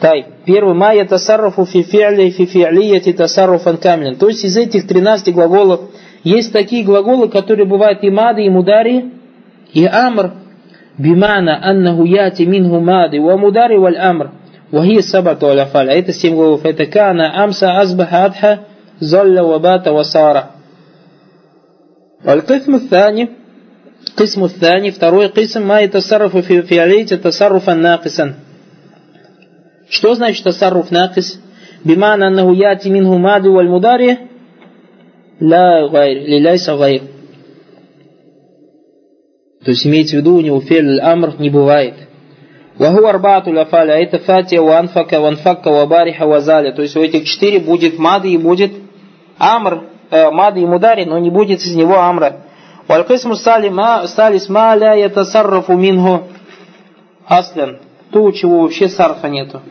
Тай, первый ма я тасаррафу фи фи'ли фи фи'лияти тасарруфан камилен. То есть из этих 13 глаголов есть такие глаголы, которые бывают и мады, и мудари, и амр. Бимана аннаху яти минху мады, ва мудари валь амр. وهي السبعة والأفعال это семь глаголов это кана амса азбаха адха золля вабата васара والقسم الثاني قسم الثاني второй قسم ما يتصرف في فعلية تصرفا ناقصا что значит тасарруф накис? Биман аннаху яти минху маду валь мудари ла гайр, лиляйса гайр. То есть имеется в виду, у него фель амр не бывает. Ваху арбату лафаля, а это фатия, ванфака, ванфакка, вабариха, вазаля. То есть у этих четыре будет мады и будет амр, э, мады и мудари, но не будет из него амра. Валькисму салис ма ля ятасаррафу минху аслен. То, у чего вообще сарфа нету.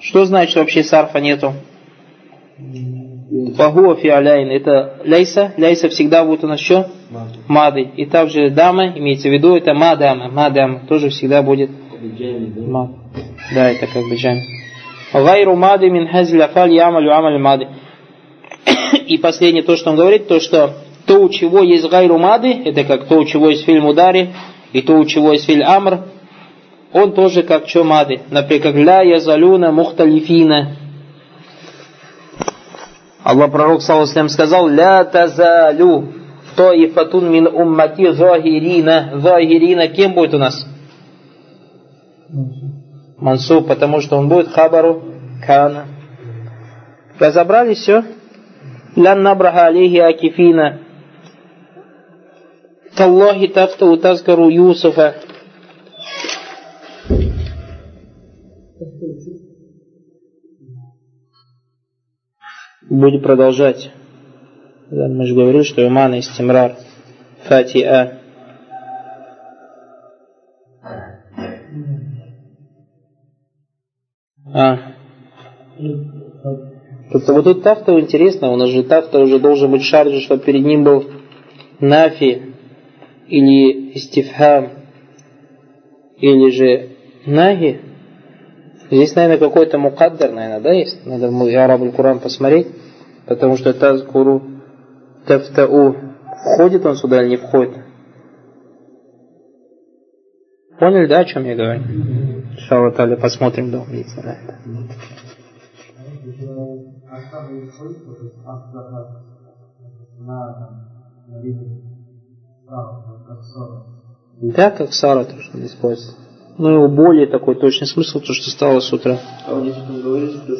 Что значит вообще сарфа нету? Фагуа фиаляйн. Это ляйса. Ляйса всегда будет у нас что? Мады. И также дама, имеется в виду, это мадама. Мадама тоже всегда будет Мад. Да, это как бы джами. Гайру мады мин хазиль афаль ямалю амаль мады. И последнее, то, что он говорит, то, что то, у чего есть гайру мады, это как то, у чего есть фильм удари, и то, у чего есть фильм амр, он тоже как что мады. Например, как ля язалюна мухталифина. Аллах пророк саллаху сказал, ля тазалю таифатун мин уммати захирина. Захирина кем будет у нас? Мансуб, потому что он будет хабару кана. Разобрали все? Лян набраха алейхи акифина. Таллахи тафта утазгару Юсуфа. Будем продолжать. Мы же говорили, что имана истимрар. Фатиа. А. Тут, вот тут тафта интересно, у нас же тафта уже должен быть шарджи, чтобы перед ним был нафи или истифхам или же наги. Здесь, наверное, какой-то мукаддар, наверное, да, есть? Надо в арабуль Куран посмотреть, потому что тазкуру тафтау входит он сюда или не входит? Поняли, да, о чем я говорю? Иншалла Таля, посмотрим дома, видите, на это. Да, как Сара то, что использует. Ну, его более такой точный смысл, то, что стало с утра. А он здесь там говорит, что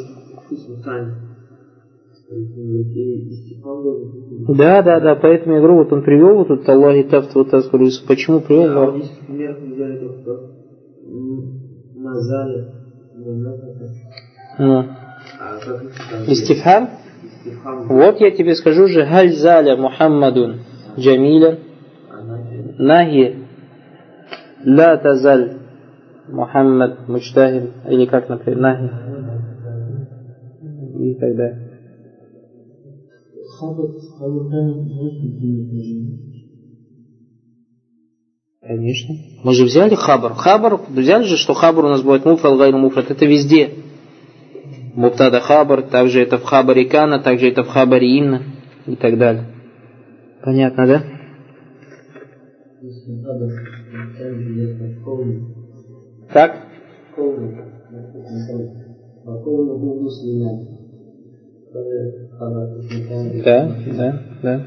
да, да, да, поэтому я говорю, вот он привел вот тут Аллах и Тафт, вот так говорю, почему привел? Да, вот здесь пример взяли только Назали. Ну. Истифхам? Вот я тебе скажу же, халь заля Мухаммадун Джамиля Нахи Ла тазаль Мухаммад Мучтахин или как, например, Нахи и так далее. Конечно. Мы же взяли хабар. Хабар, взяли же, что хабар у нас будет муфрат, гайру муфрат. Это везде. Муптада хабар, также это в хабаре кана, также это в хабаре инна и так далее. Понятно, да? Так? Да, да, да.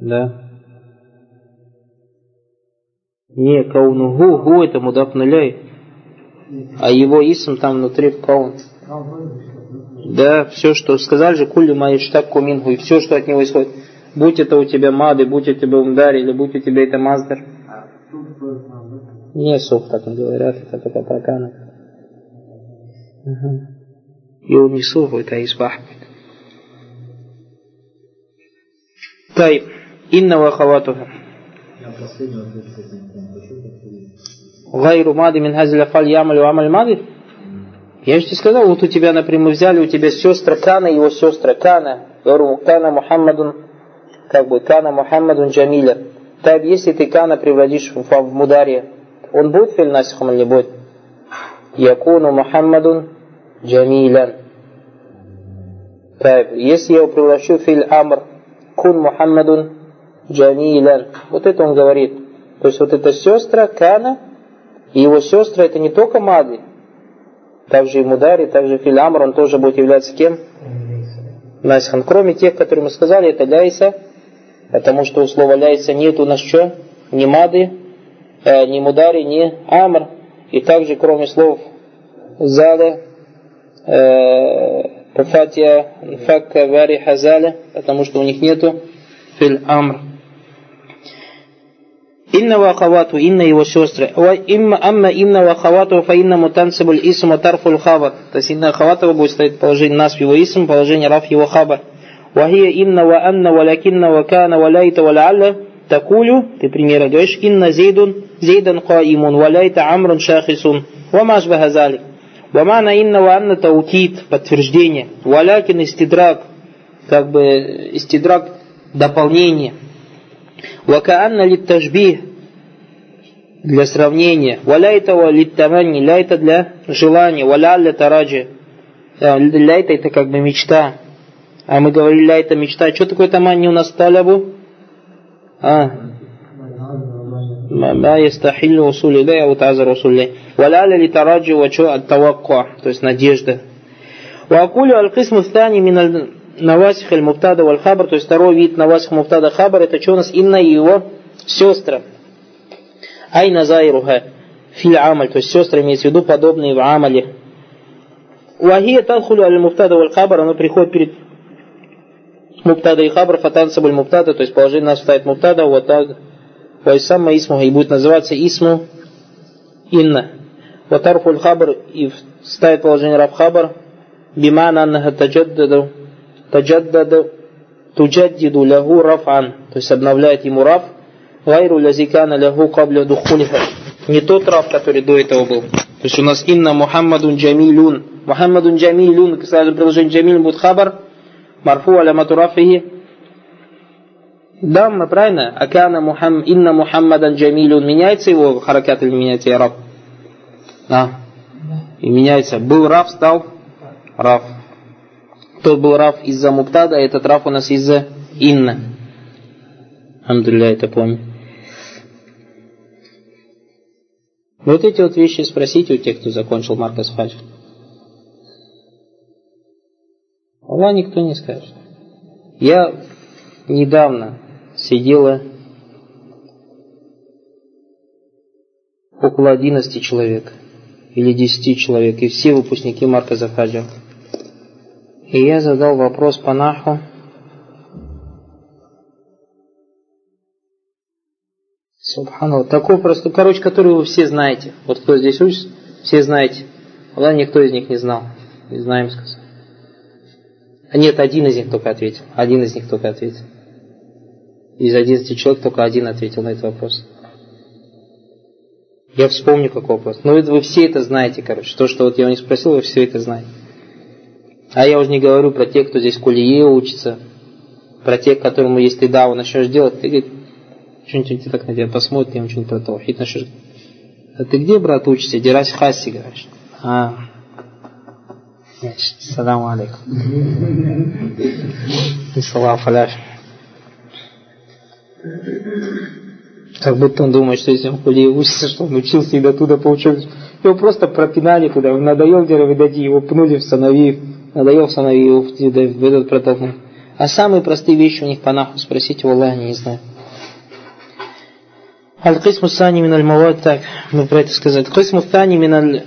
Да. Не, каунуху, гу это мудап нуляй. А его исм там внутри в каун. Да, все, что сказали же, кулю маиштак кумингу, и все, что от него исходит. Будь это у тебя мады, будь у тебя умдар, или будь у тебя это маздер. Не сух, так говорят, это только про кана. Угу. И он не сух, это избах. Тай, инна вахаватуха. Гайру мады мин хазиля фаль ямалю амаль мады. Я же тебе сказал, вот у тебя, например, мы взяли у тебя сестры Кана, его сестры Кана. Говорю, Кана Мухаммадун, как бы, Кана Мухаммадун Джамиля. Так, если ты кана превратишь в, в мударе, он будет филь насихом или не будет? Якуну Мухаммадун джамилян. Так, если я его превращу в филь амр, кун Мухаммадун джамилян. Вот это он говорит. То есть вот эта сестра Кана, и его сестра это не только Мади, также и Мудари, также Филямр, он тоже будет являться кем? Насихан. Кроме тех, которые мы сказали, это Ляйса, потому что у слова Ляйса нет у нас что? Ни Мады, э, ни Мудари, ни Амр. И также, кроме слов Заля, э, Фатия, Факка, Вари, Хазаля, потому что у них нету Филь Амр. Инна ва ахавату, инна его сестры. Амма инна ва ахавату, фа инна мутансибуль исм тарфул хабар. То есть инна ахаватова будет стоять положение нас в его исм, положение раф его хабар. Вахия инна ва анна ва лакинна ва кана ва лайта ва ла'алля. Такулю, ты пример говоришь, инна зейдун, зейдан каимун, ва лайта амрун шахисун. Ва машбаха залик. Ва мана инна ва анна таукит, подтверждение. Валякин истидрак, как бы истидрак дополнение. Вакаанна литтажбих для сравнения. Валяйтава литтамани, ляйта для желания. Валялля тараджи. Ляйта это как бы мечта. А мы говорили ляйта мечта. Что такое тамани у нас талябу? А. ما يستحل وصول إليه أو تعذر وصول إليه ولعل لتراجع وشو التوقع то есть надежда وأقول القسم الثاني من навасих аль муптада валь хабар, то есть второй вид навасих муптада хабар, это что у нас инна и его сестра. Айна зайруха филь амаль, то есть сестры имеется в виду подобные в амале. Вахия тадхулю аль муптада валь хабар, оно приходит перед муптада и хабар, фатанса аль муптада, то есть положение нас ставит муптада, вот так. Вайсамма исмуха, и будет называться исму инна. Ватарфуль хабар, и ставит положение раб хабар, бимана аннаха таджаддаду таджаддад туджаддиду лягу рафан, то есть обновляет ему раф, гайру лязикана лягу кабля духулиха. Не тот раф, который до этого был. То есть у нас инна Мухаммадун Джамилюн. Мухаммадун Джамилюн, сразу приложение Джамиль будет хабар, марфу алямату рафихи. Дамма, правильно? Акана Мухам, инна Мухаммадан Джамилюн. Меняется его харакат или меняется раф? Да. И меняется. Был раф, стал раф. Тот был раф из-за муптада, а этот раф у нас из-за инна. Амдулля, это помню. Вот эти вот вещи спросите у тех, кто закончил Маркас Фадж. Аллах никто не скажет. Я недавно сидела около 11 человек или 10 человек, и все выпускники Марка Зафаджа. И я задал вопрос по наху. Субханаллах. Такой просто, короче, который вы все знаете. Вот кто здесь учится, все знаете. Allah никто из них не знал. Не знаем сказать. А нет, один из них только ответил. Один из них только ответил. Из 11 человек только один ответил на этот вопрос. Я вспомню, какой вопрос. Но вы, вы все это знаете, короче. То, что вот я у них спросил, вы все это знаете. А я уже не говорю про тех, кто здесь кулие учится, про тех, которому, если да, он начнешь делать, ты говорит, что-нибудь так на тебя посмотрит, ему что-нибудь про таухид начнешь. А ты где, брат, учишься? Дирась Хаси, говоришь. А, Саламу алейкум. Салам фаляш. Как будто он думает, что если он кулие учится, что он учился и до туда получил. Его просто пропинали туда, надоел Деревидади, его пнули в Санавиев надоел сыновей его в этот протолкнул. А самые простые вещи у них по наху спросите, у Аллаха не знаю. Аль-Кисму Сани мин аль-Мавад, так, мы про это сказали. Аль-Кисму Сани мин аль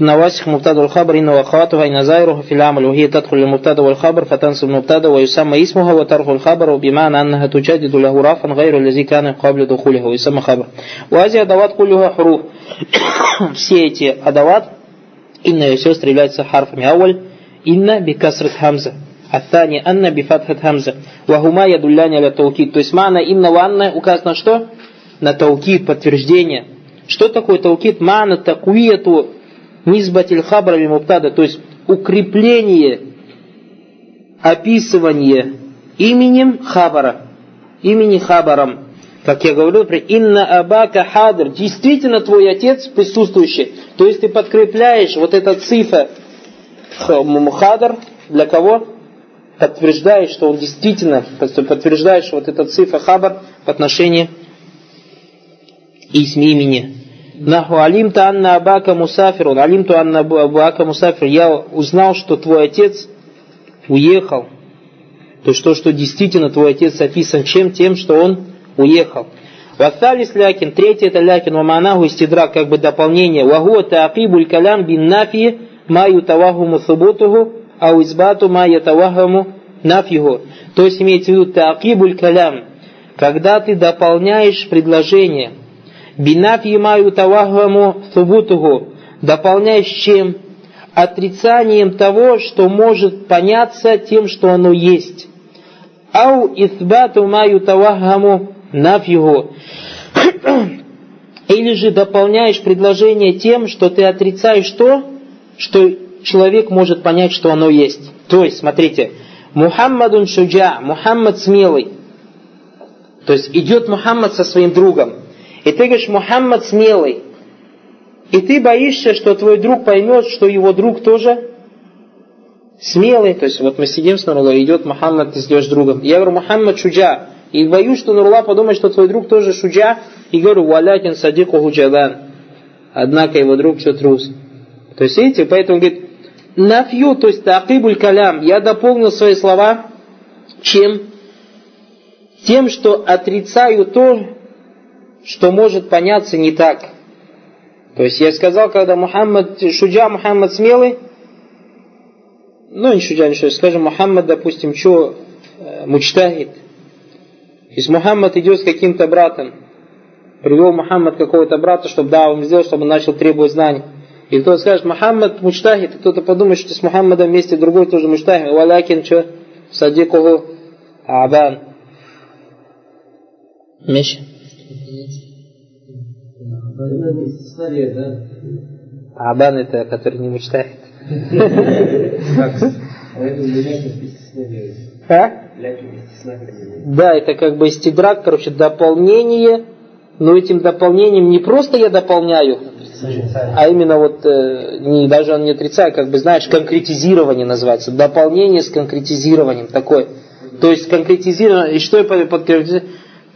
نواسخ مبتدا والخبر إن وأخواتها إن زائره في العمل وهي تدخل المبتدا والخبر فتنصب المبتدا ويسمى اسمها وترك الخبر وبمعنى أنها تجدد له رافا غير الذي كان قبل دخوله ويسمى خبر وهذه أدوات كلها حروف все эти адават, инна и сестры являются харфами. Ауль инна бикасрат хамза. Аттани анна бифатхат хамза. Вахума ядулляни аля таукид. То есть мана инна ванна указано что? На таукид, подтверждение. Что такое таукид? Мана такуияту низбатиль хабрами муптада. То есть укрепление, описывание именем хабара. Имени хабаром. как я говорил, при инна абака хадр, действительно твой отец присутствующий. То есть ты подкрепляешь вот этот цифр хадр для кого? Подтверждаешь, что он действительно, подтверждаешь вот этот цифр хабар в отношении имени. Наху алимта анна абака мусафирун, алимту анна абака мусафир. Я узнал, что твой отец уехал. То есть то, что действительно твой отец описан чем? Тем, что он уехал. Васталис лякин, третий это лякин, ваманаху истидрак, как бы дополнение. Вагу таакибуль калям бин нафи ма ютавахуму а избату ма ятавахаму нафьюху. То есть имеется в виду таакибуль калям, когда ты дополняешь предложение. Бинафи ма ютавахаму субутуху, чем? Отрицанием того, что может поняться тем, что оно есть. Ау исбату ма ютавахаму нафьюху. Или же дополняешь предложение тем, что ты отрицаешь то, что человек может понять, что оно есть. То есть, смотрите, Мухаммадун шуджа, Мухаммад смелый. То есть идет Мухаммад со своим другом. И ты говоришь, Мухаммад смелый. И ты боишься, что твой друг поймет, что его друг тоже смелый. То есть вот мы сидим с Нурулой, идет Мухаммад, ты идешь с другом. Я говорю, Мухаммад шуджа. И боюсь, что Нурла подумает, что твой друг тоже шуджа. И говорю, валякин садику худжадан. Однако его друг все трус. То есть, видите, поэтому говорит, нафью, то есть такибуль калям, я дополнил свои слова чем? Тем, что отрицаю то, что может поняться не так. То есть я сказал, когда Мухаммад, Шуджа Мухаммад смелый, ну не Шуджа, ничего, скажем, Мухаммад, допустим, что, э, мучтахид. Если Мухаммад идет с каким-то братом, привел Мухаммад какого-то брата, чтобы да, он сделал, чтобы он начал требовать знаний. И кто скажет, Мухаммад мучтахид, кто-то подумает, что с Мухаммадом вместе другой тоже мучтахид. Валякин, что? Садикуху Абан. Меч. Абан это, который не мучтахид. А? Да, это как бы истидрак, короче, дополнение, но этим дополнением не просто я дополняю, а именно вот, э, не, даже он не отрицает, как бы знаешь, конкретизирование называется, дополнение с конкретизированием такое. То есть конкретизирование, и что я под, под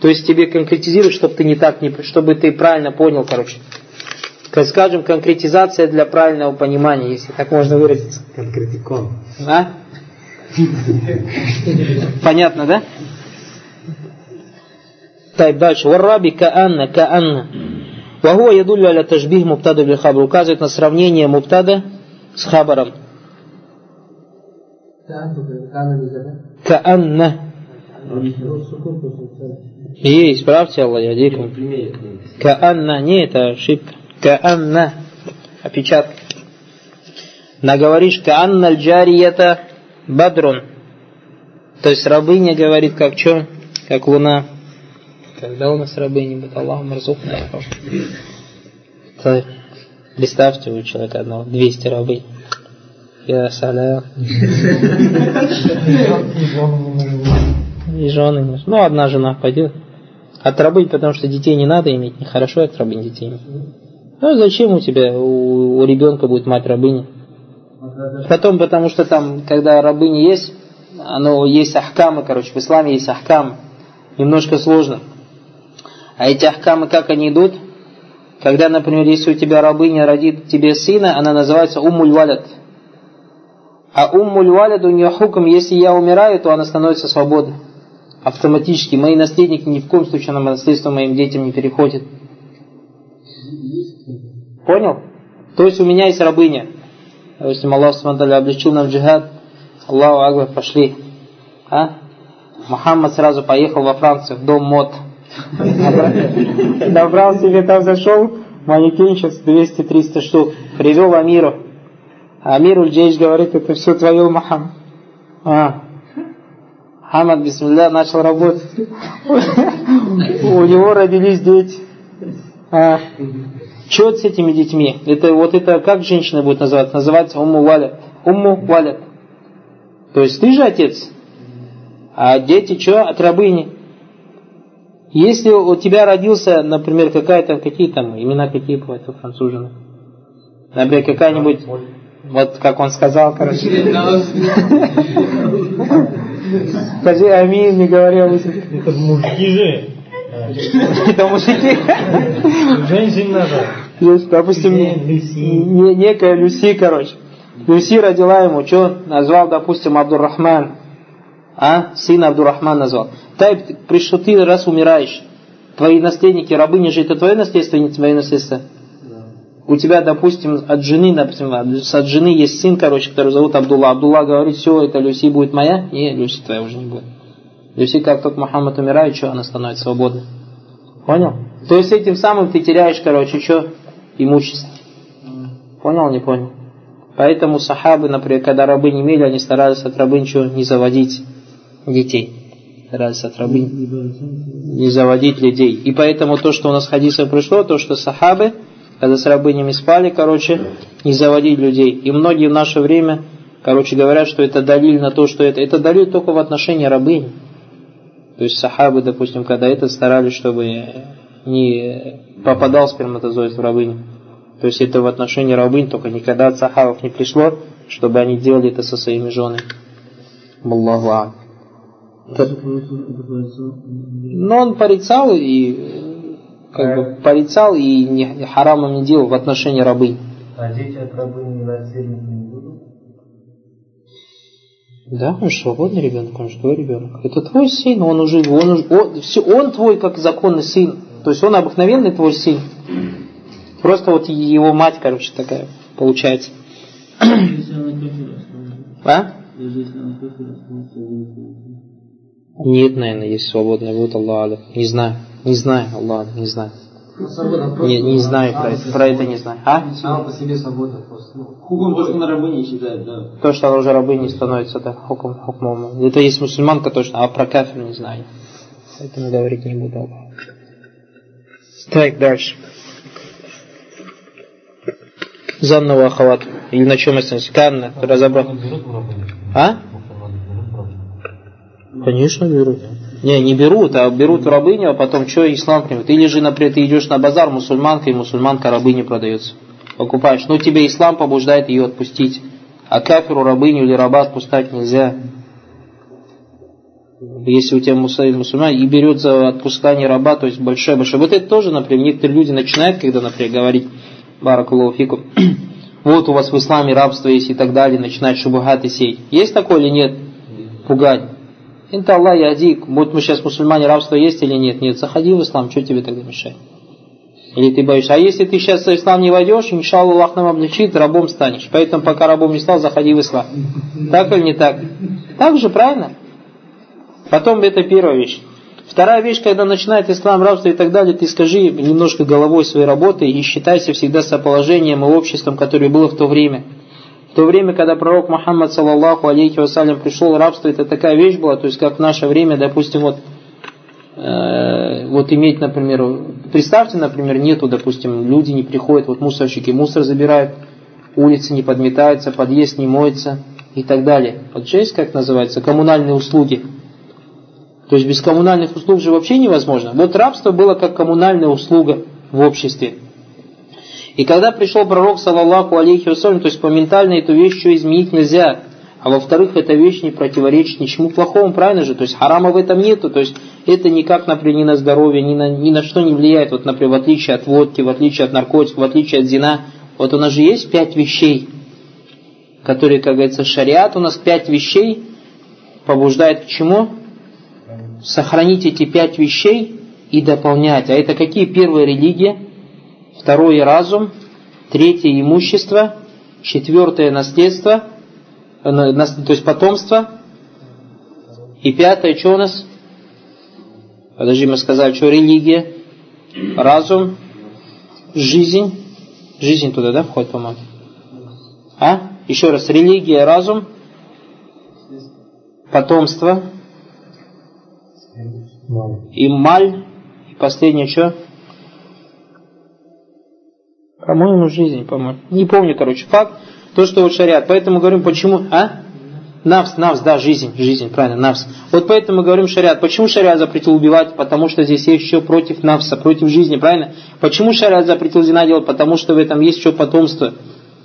То есть тебе конкретизируют, чтобы ты не так, не, чтобы ты правильно понял, короче. Скажем, конкретизация для правильного понимания, если так можно выразиться. Конкретикон. А? Понятно, да? Так, дальше. Варраби каанна, каанна. Вагуа ядулю аля тажбих муптада бил хабр. Указывает на сравнение муптада с хабаром. Каанна. И исправьте Аллах, ядикум. Каанна. Не, это ошибка. Каанна. Опечатка. Наговоришь каанна аль-джарията бадрун. То есть рабыня говорит, как что? Как луна. Когда у нас рабыни будет Аллаху марзухна Представьте у человека одного 200 рабынь. Я салям. И жены не Ну, одна жена пойдет. От рабынь, потому что детей не надо иметь. Нехорошо от рабынь детей иметь. Ну, зачем у тебя, у, у ребенка будет мать рабыни? Потом, потому что там, когда рабыни есть, оно есть ахкамы, короче, в исламе есть ахкамы. Немножко сложно. А эти ахкамы, как они идут? Когда, например, если у тебя рабыня родит тебе сына, она называется валят. А валят у нее хуком, если я умираю, то она становится свободной. Автоматически. Мои наследники ни в коем случае на наследство моим детям не переходят. Понял? То есть у меня есть рабыня. Допустим, Аллах Субтитры облегчил нам джихад. Аллаху Акбар, пошли. А? Мухаммад сразу поехал во Францию, в дом мод. Добрал себе там, зашел, манекенчик 200-300 штук. Привел Амиру. Амир Ульджейш говорит, это все твое, Мухаммад. А. Хамад, бисмилля, начал работать. У него родились дети. А. Что с этими детьми? Это вот это как женщина будет называться? Называется умму валят. Умму валят. То есть ты же отец. А дети что? От рабыни. Если у тебя родился, например, какая-то, какие там, имена какие бывают у француженок? Например, какая-нибудь, вот как он сказал, короче. Скажи амин, не говори об Это мужики же. Это мужики. Женщин надо. Есть, допустим, не- некая Люси, короче. Люси родила ему, что назвал, допустим, Абдуррахман. А? Сына Абдуррахман назвал. Тай, пришел ты раз умираешь. Твои наследники, рабыни же, это твое наследство, не твое наследство? У тебя, допустим, от жены, допустим, от жены есть сын, короче, который зовут Абдулла. Абдулла говорит, все, это Люси будет моя? Не, Люси твоя уже не будет. Люси, как только Мухаммад умирает, что она становится свободной? Понял? То есть этим самым ты теряешь, короче, что? Имущество. Понял, не понял? Поэтому сахабы, например, когда рабы не имели, они старались от рабы ничего не заводить детей. Старались от рабы не заводить людей. И поэтому то, что у нас в пришло, то, что сахабы, когда с рабынями спали, короче, не заводить людей. И многие в наше время, короче, говорят, что это далиль на то, что это. Это далиль только в отношении рабынь. То есть сахабы, допустим, когда это старались, чтобы не попадал сперматозоид в рабыню. То есть это в отношении рабынь, только никогда от сахабов не пришло, чтобы они делали это со своими женами. Аллаху а'алям. Но он порицал и как бы порицал и не, харамом не делал в отношении рабынь. А дети от рабыни наследники не будут? Да, он же свободный ребенок, он же твой ребенок. Это твой сын, он уже, он, уже, он, все, он твой как законный сын. То есть он обыкновенный твой сын. Просто вот его мать, короче, такая получается. А? Нет, наверное, есть свободный вот Аллах. Аллах. Не знаю. Не знаю, Аллах, не знаю. Не, не знаю про это, про это не знаю. А? Сам по себе свободно просто. Ну, хуком то, что на рабыне считает, да. То, что она уже рабыней становится, да, хукм, хукмом. Это есть мусульманка точно, а про кафир не знаю. Поэтому говорить не буду. Аллах. Так, дальше. Занного ахават. Или на чем остановимся? Канна, разобрал. А? Конечно, берут. Не, не берут, а берут рабыню, а потом что ислам примет. Или же, например, ты идешь на базар, мусульманка, и мусульманка рабыня продается. Покупаешь. Ну, тебе ислам побуждает ее отпустить. А кафиру рабыню или раба отпускать нельзя. Если у тебя мусульман, мусульман и берет за отпускание раба, то есть большое-большое. Вот это тоже, например, некоторые люди начинают, когда, например, говорить Баракулуфику, вот у вас в исламе рабство есть и так далее, начинают шубухаты сеять. Есть такое или нет? Пугать. Инта Аллах яди, вот мы сейчас мусульмане, рабство есть или нет? Нет, заходи в ислам, что тебе тогда мешает? Или ты боишься? А если ты сейчас в ислам не войдешь, иншаллах Аллах нам облегчит, рабом станешь. Поэтому пока рабом не стал, заходи в ислам. Так или не так? Так же, правильно? Потом это первая вещь. Вторая вещь, когда начинает ислам, рабство и так далее, ты скажи немножко головой своей работы и считайся всегда соположением и обществом, которое было в то время. В то время, когда пророк Мухаммад, саллаллаху алейхи вассалям, пришел, рабство это такая вещь была, то есть как в наше время, допустим, вот, э, вот иметь, например, представьте, например, нету, допустим, люди не приходят, вот мусорщики мусор забирают, улицы не подметаются, подъезд не моется и так далее. Вот же есть, как называется, коммунальные услуги. То есть без коммунальных услуг же вообще невозможно. Вот рабство было как коммунальная услуга в обществе. И когда пришел пророк, саллаллаху алейхи вассалям, то есть моментально эту вещь что изменить нельзя. А во-вторых, эта вещь не противоречит ничему плохому, правильно же? То есть харама в этом нету. То есть это никак, например, ни на здоровье, ни на, ни на что не влияет. Вот, например, в отличие от водки, в отличие от наркотиков, в отличие от зина. Вот у нас же есть пять вещей, которые, как говорится, шариат у нас пять вещей побуждает к чему? Сохранить эти пять вещей и дополнять. А это какие? Первая религия, второе разум, третье имущество, четвертое наследство, э, то есть потомство, и пятое, что у нас? Подожди, мы сказали, что религия, разум, жизнь, жизнь туда, да, входит, по-моему? А? Еще раз, религия, разум, потомство, и маль, и последнее что? По-моему, жизнь, по-моему. Не помню, короче, факт. То, что вот шариат. Поэтому говорим, почему... А? Навс, навс, да, жизнь, жизнь, правильно, навс. Вот поэтому мы говорим шариат. Почему шариат запретил убивать? Потому что здесь есть еще против навса, против жизни, правильно? Почему шариат запретил зина делать? Потому что в этом есть еще потомство.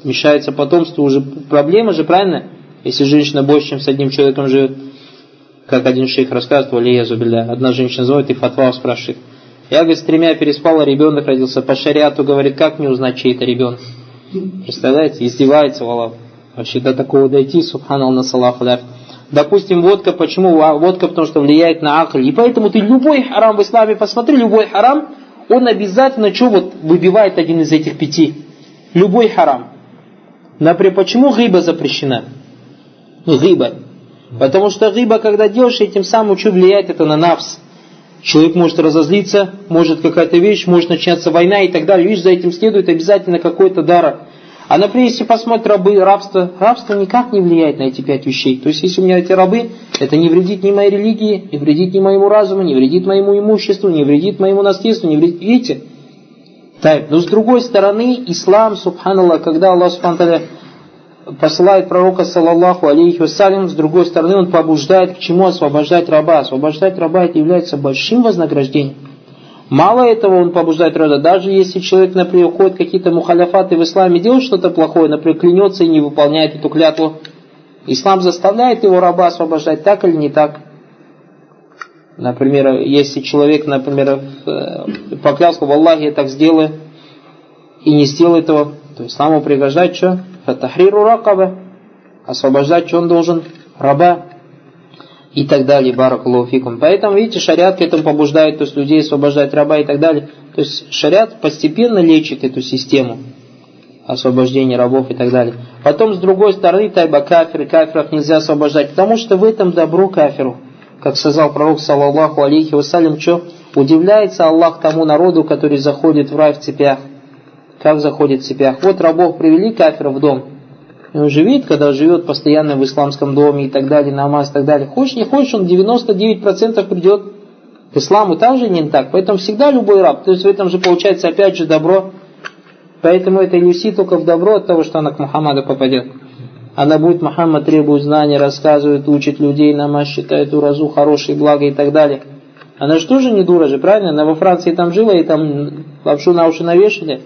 Мешается потомство, уже проблема же, правильно? Если женщина больше, чем с одним человеком живет. Как один шейх рассказывал, Алия Зубилля. Одна женщина звонит и фатва спрашивает. Я, говорит, с тремя переспала, ребенок родился. По шариату, говорит, как мне узнать, чей это ребенок? Представляете, издевается Аллах. Вообще до такого дойти, субханаллах на салаху Допустим, водка, почему а, водка? Потому что влияет на акль. И поэтому ты любой харам в исламе, посмотри, любой харам, он обязательно что вот выбивает один из этих пяти. Любой харам. Например, почему гыба запрещена? Гыба. Потому что гыба, когда делаешь, этим самым что влияет это на навс. Человек может разозлиться, может какая-то вещь, может начаться война и так далее. Видишь, за этим следует обязательно какой-то дар. А, например, если посмотреть рабы, рабство, рабство никак не влияет на эти пять вещей. То есть, если у меня эти рабы, это не вредит ни моей религии, не вредит ни моему разуму, не вредит моему имуществу, не вредит моему наследству, не вредит... Видите? Так, но с другой стороны, ислам, субханаллах, когда Аллах субханаллах посылает пророка, саллаллаху алейхи вассалям, с другой стороны, он побуждает к чему освобождать раба. Освобождать раба это является большим вознаграждением. Мало этого он побуждает рода. Даже если человек, например, уходит какие-то мухаляфаты в исламе, делает что-то плохое, например, клянется и не выполняет эту клятву, ислам заставляет его раба освобождать, так или не так. Например, если человек, например, э, поклялся, в Аллахе я так сделаю, и не сделает этого, то исламу пригождать что? Фатахриру ракаба. Освобождать, что он должен? Раба и так далее, баракулуфикум. Поэтому, видите, шариат к этому побуждает, то есть людей освобождать раба и так далее. То есть шариат постепенно лечит эту систему освобождения рабов и так далее. Потом, с другой стороны, тайба кафир, кафиров нельзя освобождать, потому что в этом добро кафиру. Как сказал пророк, саллаллаху алейхи вассалям, что удивляется Аллах тому народу, который заходит в рай в цепях. Как заходит в цепях? Вот рабов привели кафира в дом, и он же видит, когда живет постоянно в исламском доме и так далее, намаз и так далее. Хочешь, не хочешь, он 99% придет к исламу также не так. Поэтому всегда любой раб. То есть в этом же получается опять же добро. Поэтому это Люси только в добро от того, что она к Мухаммаду попадет. Она будет, Мухаммад требует знаний, рассказывает, учит людей, намаз считает уразу, хорошие блага и так далее. Она же тоже не дура же, правильно? Она во Франции там жила и там лапшу на уши навешали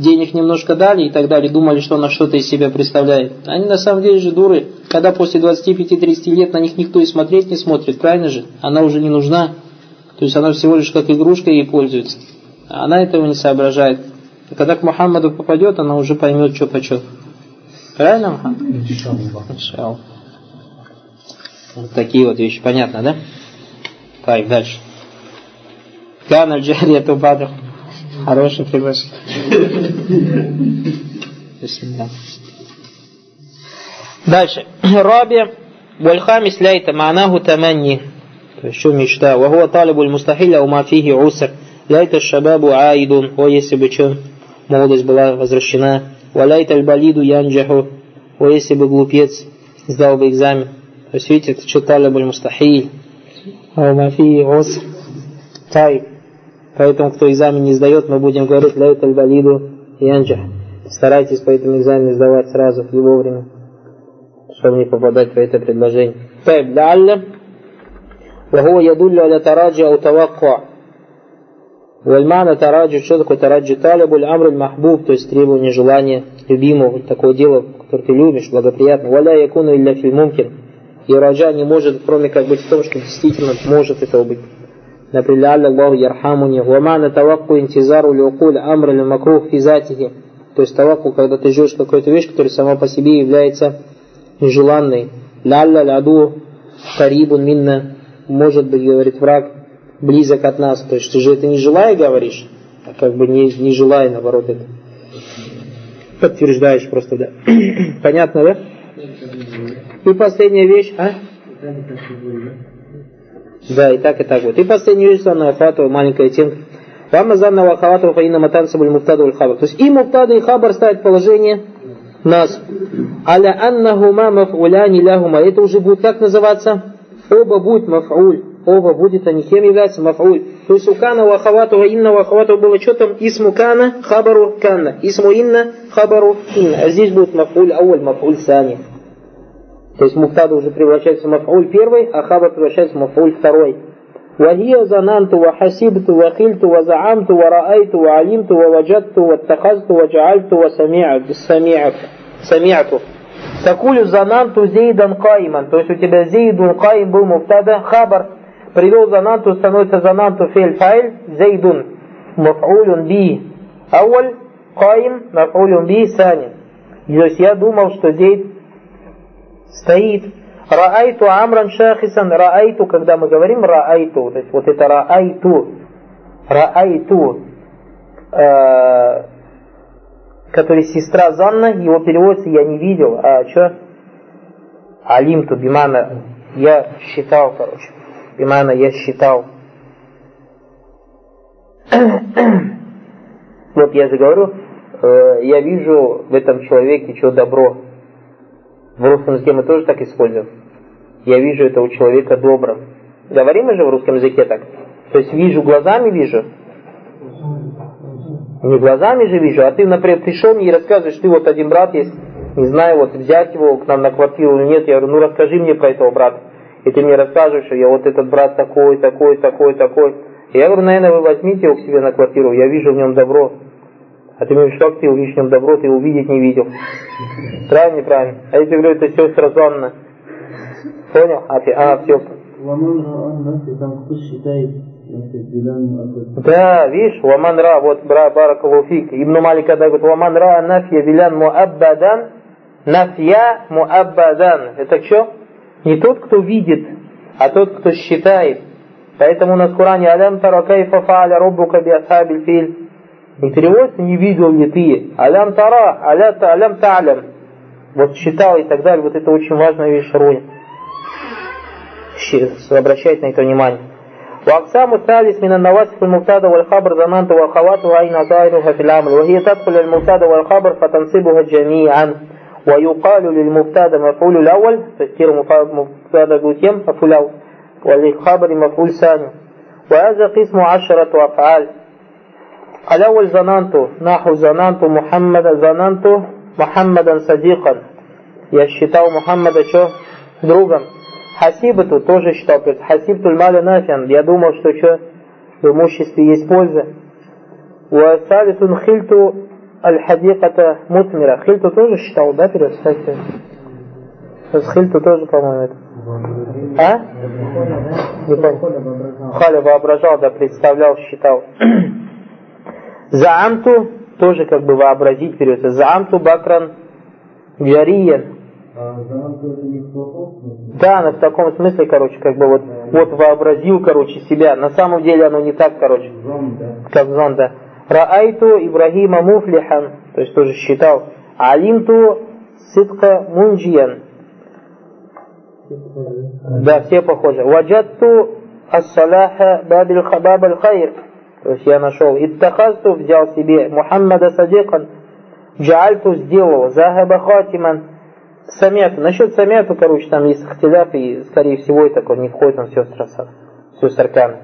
денег немножко дали и так далее, думали, что она что-то из себя представляет. Они на самом деле же дуры, когда после 25-30 лет на них никто и смотреть не смотрит, правильно же? Она уже не нужна, то есть она всего лишь как игрушка ей пользуется. Она этого не соображает. А когда к Мухаммаду попадет, она уже поймет, что почет. Правильно, Мухаммад? Вот такие вот вещи, понятно, да? Так, дальше. Кана джарияту бадр. Хороший приглашение. Дальше. Раби Вальхамис ляйта манаху таманни. То есть, что мечта? Вахуа талибуль мустахиля ума фихи уср. Ляйта шабабу аидун. О, если бы что, молодость была возвращена. Валяйта аль-балиду янджаху. О, если бы глупец сдал бы экзамен. То есть, видите, это что талибуль мустахиль. Ума фихи уср. Тайб. Поэтому, кто экзамен не сдает, мы будем говорить «Лайт аль-балиду янджа». Старайтесь по этому экзамену сдавать сразу и вовремя, чтобы не попадать в это предложение. طيب لعل وهو يدل على تراجع أو توقع والمعنى تراجع что такое تراجع طالب الأمر المحبوب то есть требование желания любимого такого дела которое ты любишь благоприятно ولا يكون إلا في الممكن и раджа не может кроме как быть в том что действительно может этого быть например, «Лялля Аллаху ярхамуни», «Вамана тавакку интизару лиукуль амр или макрух физатихи». То есть тавакку, когда ты ждешь какую-то вещь, которая сама по себе является нежеланной. «Лялля ляду карибун минна», может быть, говорит враг, близок от нас. То есть ты же это не желая говоришь, а как бы не, не желая, наоборот, это подтверждаешь просто, да. Понятно, да? И последняя вещь, а? Да, и так, и так вот. И последняя вещь, санна вафату, маленькая темка. Вама занна вахавату фаина матансабуль муфтаду аль хабар. То есть и муфтаду, и хабар ставят положение нас. Аля аннахума маф'уляни ляхума. Это уже будет как называться? Оба будет маф'уль. Оба будет, они кем являются? Маф'уль. То есть у кана вахавату, ва инна вахавату было что там? Исму кана, хабару канна. Исму инна, хабару инна. А здесь будет маф'уль ауль, маф'уль сани. То есть муфтада уже превращается в мафуль первый, а хабар превращается в мафуль второй. وهي ظننت وحسبت وخلت وزعمت ورأيت وعلمت ووجدت واتخذت وجعلت وسمعت سمعت سمعت تقول ظننت زيدا قائما то есть у тебя зейдун قائم был муфтада хабар привел зананту становится зананту фель файль зейдун мафулюн би ауль قائم мафулюн би сани то есть я думал что зейд стоит Раайту амран шахисан, раайту, когда мы говорим раайту, то есть вот это раайту, раайту, э, который сестра Занна, его переводится я не видел, а что? Алимту, бимана, я считал, короче, бимана, я считал. вот я же говорю, э, я вижу в этом человеке что добро. В русском языке мы тоже так используем я вижу это у человека добрым. Говорим мы же в русском языке так. То есть вижу, глазами вижу. Не глазами же вижу, а ты, например, пришел мне и рассказываешь, ты вот один брат есть, не знаю, вот взять его к нам на квартиру или нет, я говорю, ну расскажи мне про этого брата. И ты мне рассказываешь, что я вот этот брат такой, такой, такой, такой. И я говорю, наверное, вы возьмите его к себе на квартиру, я вижу в нем добро. А как ты увидишь в нем добро, ты увидеть не видел. Правильно, неправильно? А тебе говорю, это сестра Занна. Понял? А, а все. Да, видишь, Ваман Ра, вот Баракалуфик, Ибн Малик когда говорит, Ваман Ра нафья вилян муаббадан, нафья муаббадан. Это что? Не тот, кто видит, а тот, кто считает. Поэтому у нас в Коране Алям тара кайфа фааля роббука би асхабиль филь. И переводится, не видел ли ты. Алям тара, алям та'алям. Вот считал и так далее. Вот это очень важная вещь Руя обращает на это внимание. وأقسام الثالث من النواسخ المبتدا والخبر ظننت وأخواتها أين ظاهرها في العمل وهي تدخل المبتدا والخبر فتنصبها جميعا ويقال للمبتدا مفعول الأول تذكير مبتدا بوتيم مفعول الأول وللخبر مفعول ثاني وهذا قسم عشرة أفعال الأول ظننت نحو ظننت محمد ظننت محمدا صديقا я считал Мухаммада что? Другом. Хасибату тоже считал, то есть хасибтуль маля нафиан, я думал, что что в имуществе есть польза. Уасалитун хильту аль-хадиката мутмира. Хильту тоже считал, да, перед кстати? Хильту тоже, по-моему, это. А? Не понял. Халя воображал, да, представлял, считал. Заамту тоже как бы вообразить переводится. Заамту бакран джариян. Да, она в таком смысле, короче, как бы вот, вот вообразил, короче, себя. На самом деле оно не так, короче, как зонда. Раайту Ибрагима муфлихан, то есть тоже считал. Алимту ситка мунджиян. Да, все похожи. Ваджатту ассаляха бабиль хабаб аль хайр. То есть я нашел Иттахасту взял себе Мухаммада Садикан, «Джаальту» сделал, «Захаба Хатиман», «Самяту». Насчет самету, короче, там есть хтиляф, и, скорее всего, это он не входит, он все страсал, все саркан.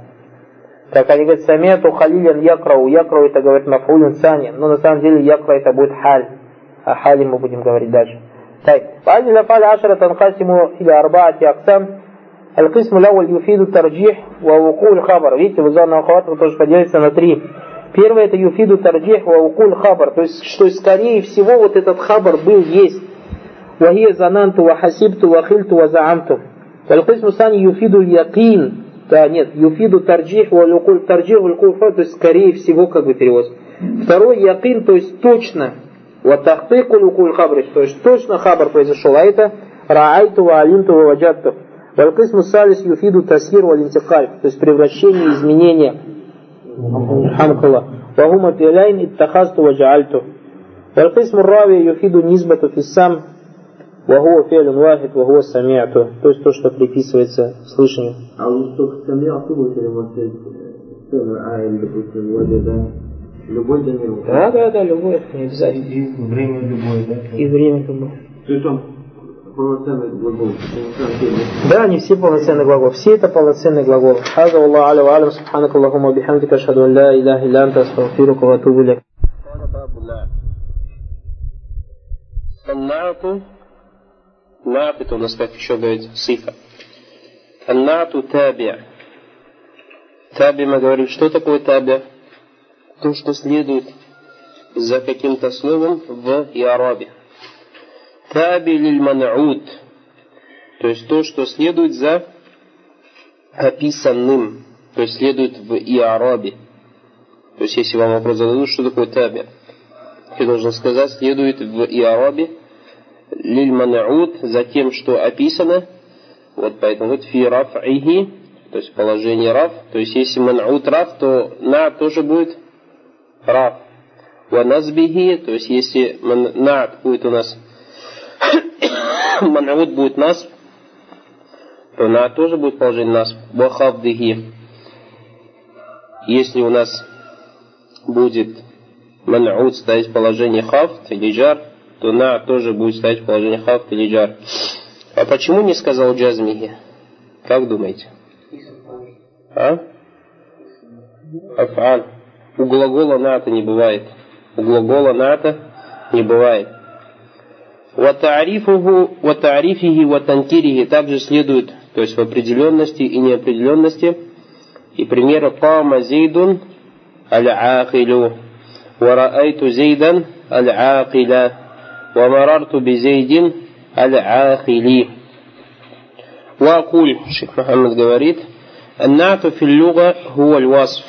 Так они говорят, самету халилен якрау». Якрау это, говорит, мафулин сани. Но на самом деле якра это будет халь. А О хале мы будем говорить дальше. Так. «Фазиля фаль ашара танхасиму или арбаати аксам». Аль-Кисм Лауль Юфиду Тарджих Ваукуль Хабар. Видите, в зону охвата тоже поделится на три. Первое это Юфиду Тарджих Ваукуль Хабар. То есть, что скорее всего вот этот Хабар был, есть. Вахия Зананту, Вахасибту, Вахильту, Вазаамту. Аль-Кисм Сани Юфиду Якин. Да, нет, Юфиду Тарджих Ваукуль Тарджих Ваукуль Хабар. То есть, скорее всего, как бы перевод. Второй Якин, то есть точно. Ватахты Куль Хабрич. То есть, точно Хабар произошел. А это Раайту, Ваалинту, Ваджатту. Валкисму салис юфиду тасхир вал интикаль, то есть превращение, изменение. Хамкалла. Вагума пиляйн иттахасту ва джаальту. Валкисму рави юфиду низбату фиссам Вагуа фелюн вахид, вагуа самиату. То есть то, что приписывается слышанию. А вот только самиату вы переводите а или, ваджада. Любой замер. Да, да, да, любой, не обязательно. И время любое, да? И время любое. То есть он да, они все полноценные глаголы. Все это полноценные глаголы. Хаза Аллах Аля Валям Субханак Аллахума Бихамдика Шаду Ля Илях Илянта Астагфирука Ватубу у нас как еще говорит сифа. Аннату табия. Таби мы говорим, что такое табия? То, что следует за каким-то словом в Ярабе. Таби лиль ман'уд. То есть то, что следует за описанным. То есть следует в иарабе. То есть если вам вопрос зададут, что такое таби? Я должен сказать, следует в иарабе лиль ман'уд за тем, что описано. Вот поэтому вот фи раф'ихи, то есть положение раф. То есть если ман'уд раф, то на тоже будет раф. Ва назбихи, то есть если на'ат будет у нас ман'уд будет нас, то на тоже будет положение нас. Ва хавдихи. Если у нас будет ман'уд ставить положение хафт или джар, то на тоже будет ставить положение хафт или джар. А почему не сказал джазмихи? Как думаете? А? Афан. У глагола ната не бывает. У глагола ната не бывает. Ватарифихи, ватанкирихи также следует, то есть в определенности и неопределенности. И примеры Кама Зейдун аль-Акилу, Вараайту Зейдан аль-Акиля, Вамарарту Безейдин аль-Акили. Вакуль, Шейх Мухаммад говорит, Аннату филлюга хуа васф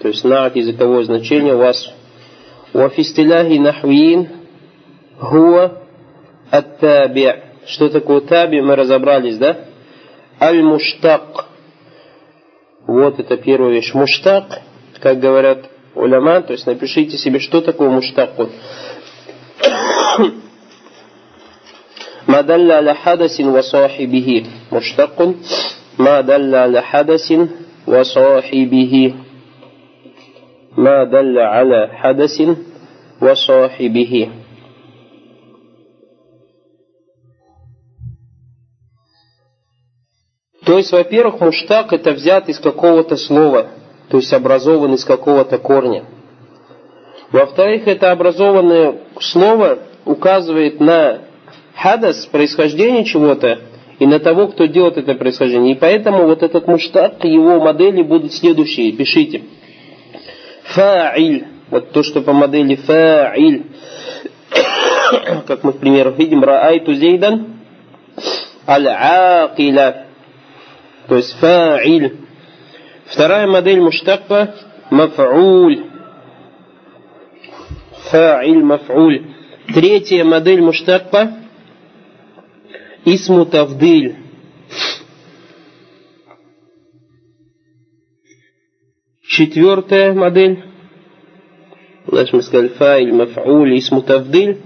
то есть нат языковое значение васф. Вафистиляхи нахвиин хуа ат-таби. Что такое таби, мы разобрались, да? Аль-муштак. Вот это первая вещь. Муштак, как говорят уляма, то есть напишите себе, что такое муштак. Вот. ما دل على حدث وصاحبه مشتق ما دل على حدث وصاحبه ما دل على حدث وصاحبه То есть, во-первых, муштак это взят из какого-то слова, то есть образован из какого-то корня. Во-вторых, это образованное слово указывает на хадас, происхождение чего-то, и на того, кто делает это происхождение. И поэтому вот этот муштак, его модели будут следующие. Пишите. Фа'иль. Вот то, что по модели фа'иль. Как мы в примерах видим. Ра'айту зейдан аль-акиля. То есть фа'иль. Вторая модель муштака маф'уль. Фа'иль маф'уль. Третья модель муштака Исму Тавдиль. Четвертая модель. Значит, мы сказали фаиль, маф'уль, исму тавдиль.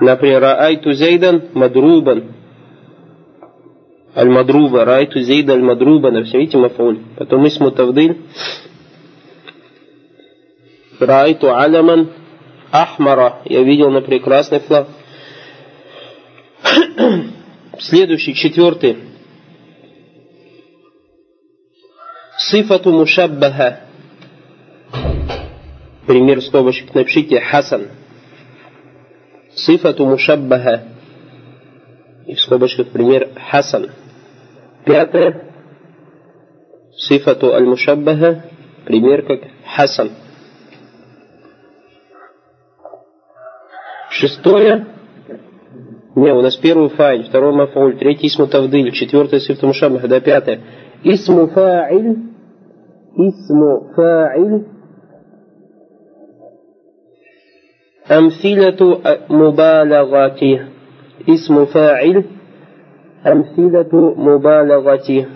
Например, Раайту Зейдан Мадрубан. Аль-Мадруба. Раайту Зейда Аль-Мадруба. Все видите, маф'уль. Потом исму тавдиль. Раайту Аляман Ахмара. Я видел на прекрасный флаг. Следующий, четвертый. Сифату мушаббаха. Пример скобочек напишите Хасан. Сифату мушаббаха. И в скобочках пример Хасан. Пятое. Сифату аль-мушаббаха. Пример как Хасан. Шестое. Не, у нас первый фаиль, второй мафауль, третий исму тавдиль, четвертый сифту мушаббах, да пятое. Исму фаиль, исму фаиль, أمثلة مبالغة اسم فاعل أمثلة مبالغة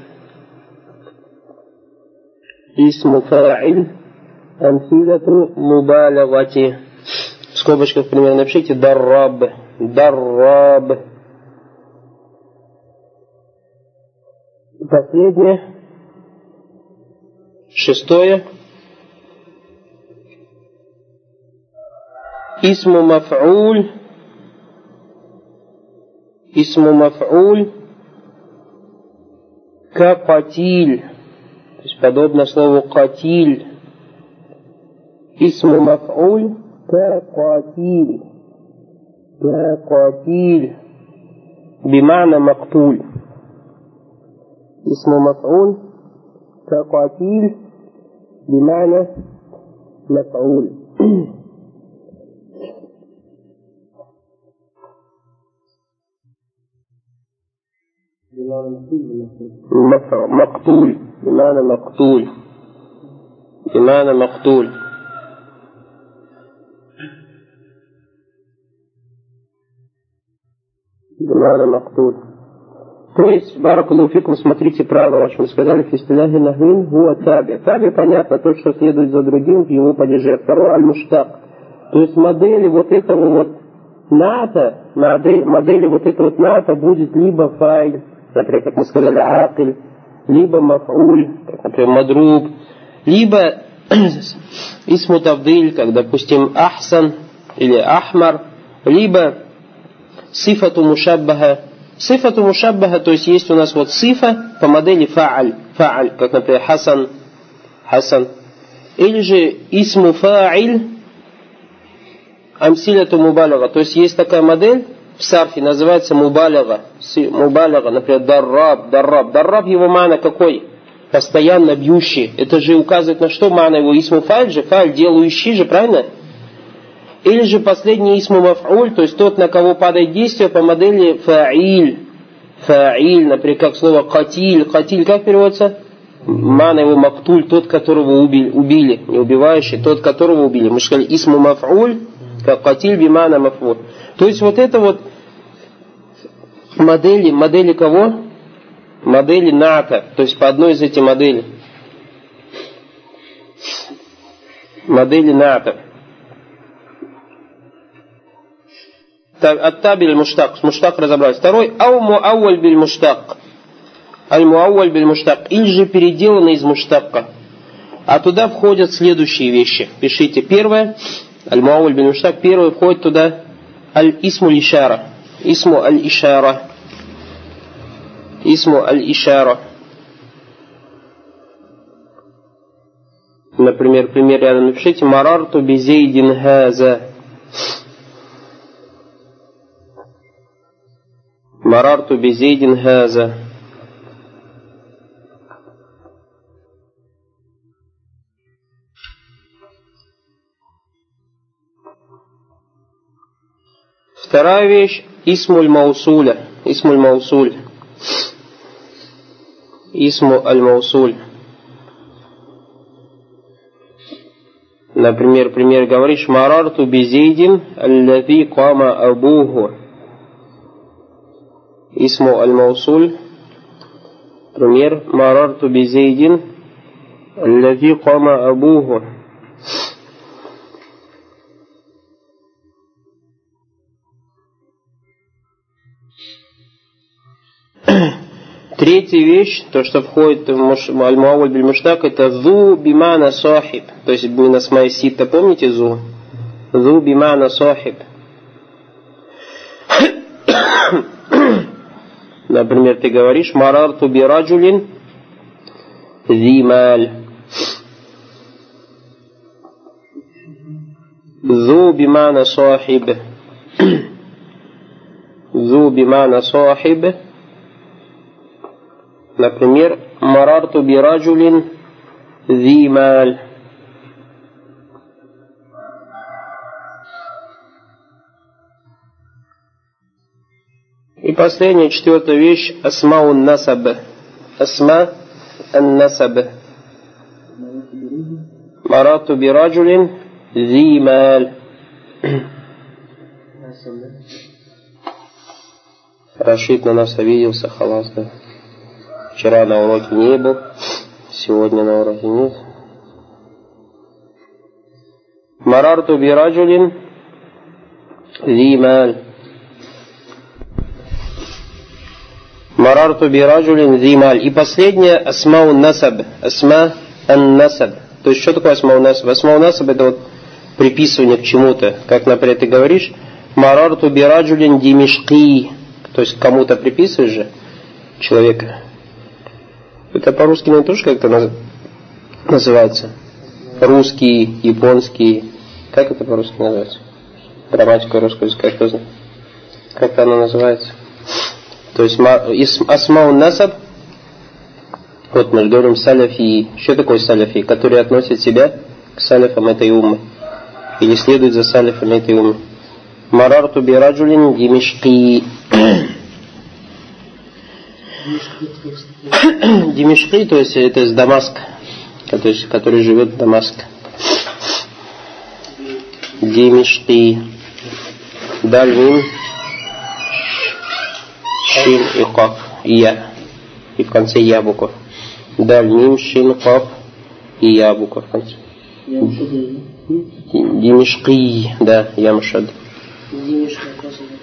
اسم فاعل أمثلة مبالغة в скобочках примерно напишите дарраб дарраб. Последнее. Шестое. Исму маф'уль. Исму маф'уль. Капатиль. То есть подобно слову катиль. Исму маф'уль. Капатиль. قتيل بمعنى مقتول اسم مفعول كقتيل بمعنى مفعول مقتول بمعنى مقتول بمعنى مقتول بمعنى مقتول То есть, Баракулуфикум, смотрите правило, что мы сказали, фистиляхи нахвин, гуа таби. Таби, понятно, то, что следует за другим, в его падеже. Второе, аль-муштак. То есть, модели вот этого вот НАТО, модель, модели вот этого вот НАТО будет либо файль, например, как мы сказали, акель, либо мафуль, например, мадруб, либо исму тавдиль, как, допустим, ахсан или ахмар, либо сифату мушаббаха. Сифату мушаббаха, то есть есть у нас вот сифа по модели фа'аль, фа'аль, как, например, хасан, хасан. Или же исму фа'иль, амсиляту мубалага. То есть есть такая модель, в сарфе называется мубалага. Мубалага, например, дарраб, дарраб. Дарраб его мана какой? Постоянно бьющий. Это же указывает на что мана его? Исму фаль же, фаль делающий же, правильно? Или же последний исму маф'уль, то есть тот, на кого падает действие по модели фа'иль. Фа'иль, например, как слово катиль. Катиль как переводится? Мана его мактуль, тот, которого убили, убили, не убивающий, тот, которого убили. Мы сказали исму маф'уль, как катиль бимана маф'уль. То есть вот это вот модели, модели кого? Модели НАТО, то есть по одной из этих моделей. Модели НАТО. Аттабиль муштак. Муштак разобрались. Второй. Ау муауаль биль муштак. Аль муауаль биль муштак. Или же переделанный из муштака. А туда входят следующие вещи. Пишите. Первое. Аль муауаль биль муштак. Первое входит туда. Аль исму лишара. Исму аль ишара. اسم الإشارة Например, пример рядом напишите Марарту безейдин хаза. Марарту безейдин хаза. Вторая вещь – исмуль маусуля. Исмуль маусуль. Исму аль-маусуль. Например, пример говоришь «Марарту безейдин аллави кама абуху». Исму аль-маусуль. Пример «Марарту безейдин аллави кама абуху». Третья вещь, то, что входит в аль-муаваль биль муштак, это зу бимана сахиб. То есть минас майсита, помните зу? Зу бимана сахиб. Например, ты говоришь марарту бираджулин зималь. Зу бимана сахиб. Зу бимана сахиб. Например, марарту бираджулин зималь. И последняя, четвертая вещь, асмаун насаб. Асма ан насаб. Марату бираджулин зималь. Рашид на нас обиделся, халас, да. Вчера на уроке не был, сегодня на уроке нет. Марарту бираджулин зималь. Марарту бираджулин зималь. И последнее асмау насаб. Асма ан насаб. То есть что такое асмау насаб? Асмау насаб это вот приписывание к чему-то. Как, например, ты говоришь, Марарту бираджулин димишки. То есть кому-то приписываешь же человека. Это по-русски, наверное, тоже как-то называется. Русский, японский. Как это по-русски называется? Грамматика русского языка, кто знает? Как она называется? То есть асмаун насаб, вот мы же говорим саляфи. Что такое саляфи? Который относит себя к саляфам этой уммы. Или следует за саляфами этой уммы. Марарту бираджулин димишки. Димишки, то есть это из Дамаска, который, который живет в Дамаске. Димишки. Дальним. Шин и Каф. Я. И в конце я буква. Дальним, Шин, Каф и я буква в конце. Димишки. Да, Ямшад.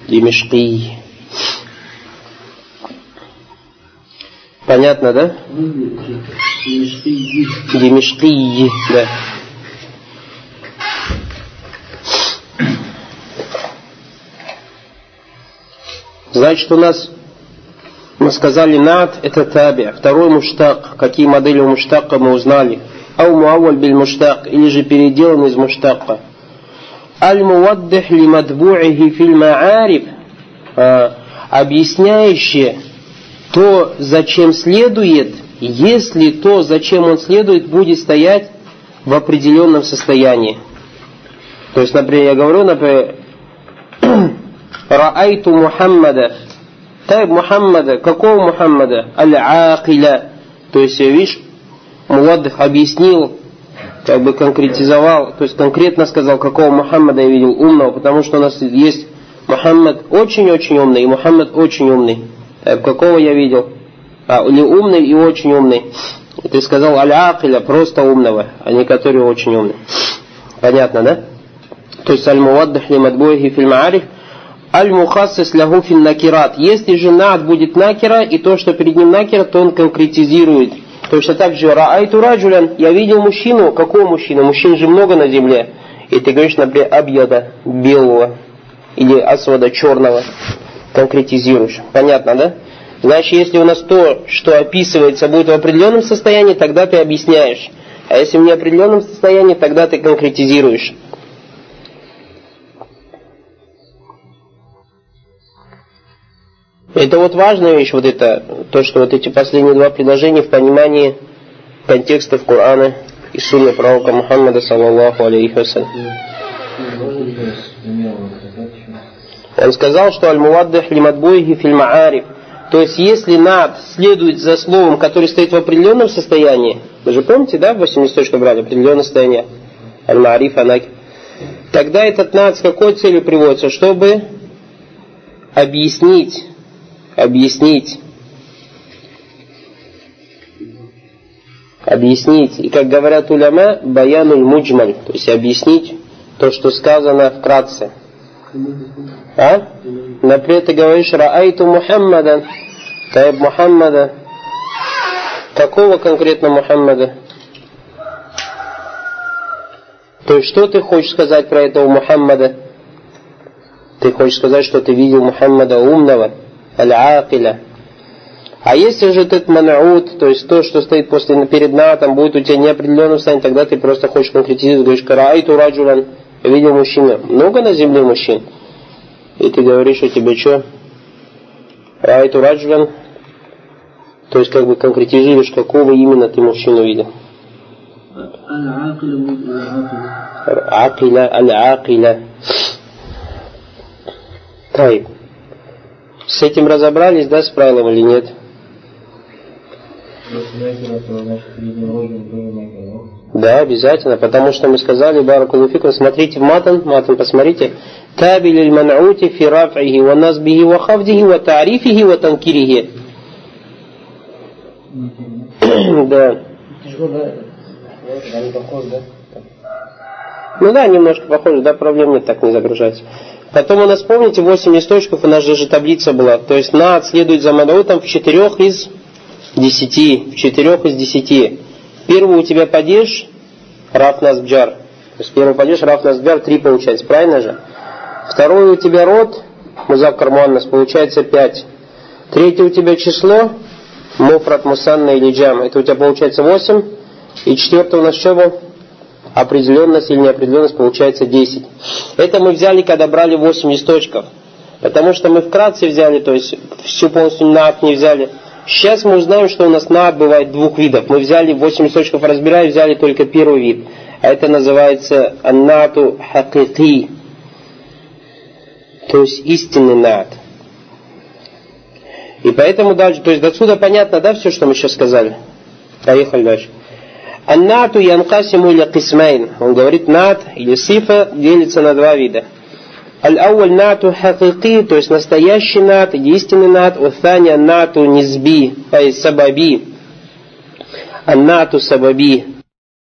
Димишки. Понятно, да? Димишки, да. Значит, у нас мы сказали над это таби. Второй муштак. Какие модели у муштака мы узнали? Ау муаваль биль муштак. Или же переделан из муштака. Аль-муаддих ли мадбу'ихи филь маариф. А, объясняющее то, зачем следует, если то, зачем он следует, будет стоять в определенном состоянии. То есть, например, я говорю, например, Раайту Мухаммада. Так, Мухаммада. Какого Мухаммада? Аль-Акиля. То есть, видишь, Муладдих объяснил, как бы конкретизовал, то есть конкретно сказал, какого Мухаммада я видел умного, потому что у нас есть Мухаммад очень-очень умный, и Мухаммад очень умный. Так, какого я видел? А, или умный и очень умный. Ты сказал аль-акиля, просто умного, а не который очень умный. Понятно, да? То есть аль-муаддах ли мадбуихи фильм ариф, Аль-Мухассис лягу накират. Если же над будет накира, и то, что перед ним накира, то он конкретизирует. Точно так же, раайту раджулян, я видел мужчину, какого мужчину? Мужчин же много на земле. И ты говоришь, например, абьяда, белого, или асвада, черного. Конкретизируешь. Понятно, да? Значит, если у нас то, что описывается, будет в определенном состоянии, тогда ты объясняешь. А если в неопределенном состоянии, тогда ты конкретизируешь. Это вот важная вещь, вот это, то, что вот эти последние два предложения в понимании контекстов Корана и Сунны пророка Мухаммада, саллаллаху алейхи вассалям. Он сказал, что аль-муаддих лимадбуихи фильм ариф. То есть, если над следует за словом, который стоит в определенном состоянии, вы же помните, да, в 80 точках брали, определенное состояние, аль-маариф, анаки, тогда этот над с какой целью приводится? Чтобы объяснить объяснить, объяснить, и как говорят уляма, баянуль муджмаль, то есть объяснить то, что сказано вкратце. А? Например, ты говоришь Раайту Мухаммадан, Таиб Мухаммада. Какого конкретно Мухаммада? То есть, что ты хочешь сказать про этого Мухаммада? Ты хочешь сказать, что ты видел Мухаммада умного, аль-акиля. А если же этот манаут, то есть то, что стоит после перед натом, будет у тебя неопределенным состоянии, тогда ты просто хочешь конкретизировать, говоришь, караайту раджулан, видел мужчину. Много на земле мужчин. И ты говоришь, что тебе что? Раайту раджулан, то есть как бы конкретизируешь, какого именно ты мужчину видел. Акиля, аль-акиля. Тайп. С этим разобрались, да, с правилом или нет? Да, обязательно, потому что мы сказали, Баракулуфикум, смотрите в матан, матан посмотрите, табиль иль манаути фи рафихи ва назбихи ва хавдихи ва тарифихи ва танкирихи. Да. Ну да, немножко похоже, да, проблем нет, так не загружается. Потом у нас, помните, 8 листочков, у нас же таблица была. То есть на следует за мадаутом в 4 из 10. В 4 из 10. Первый у тебя падеж, раф насбджар. То есть первый падеж, раф насбджар, 3 получается, правильно же? Второй у тебя род, музаккар муаннас, получается 5. Третье у тебя число, муфрат мусанна или джам, это у тебя получается 8. И четвертое у нас что было? определенность или неопределенность получается 10. Это мы взяли, когда брали 8 листочков. Потому что мы вкратце взяли, то есть всю полностью над не взяли. Сейчас мы узнаем, что у нас над бывает двух видов. Мы взяли 8 листочков разбирая, взяли только первый вид. А это называется النعت حقيقي. То есть истинный نعت. И поэтому дальше, то есть отсюда понятно, да, все, что мы сейчас сказали? Поехали дальше. النعت ينقسم إلى قسمين. Он говорит, نعت или صفة делится на два вида. الأول نعت حقيقي, то есть настоящий نعت, истинный نعت, والثاني نعت نسبي, есть سببي. Аннату сабаби,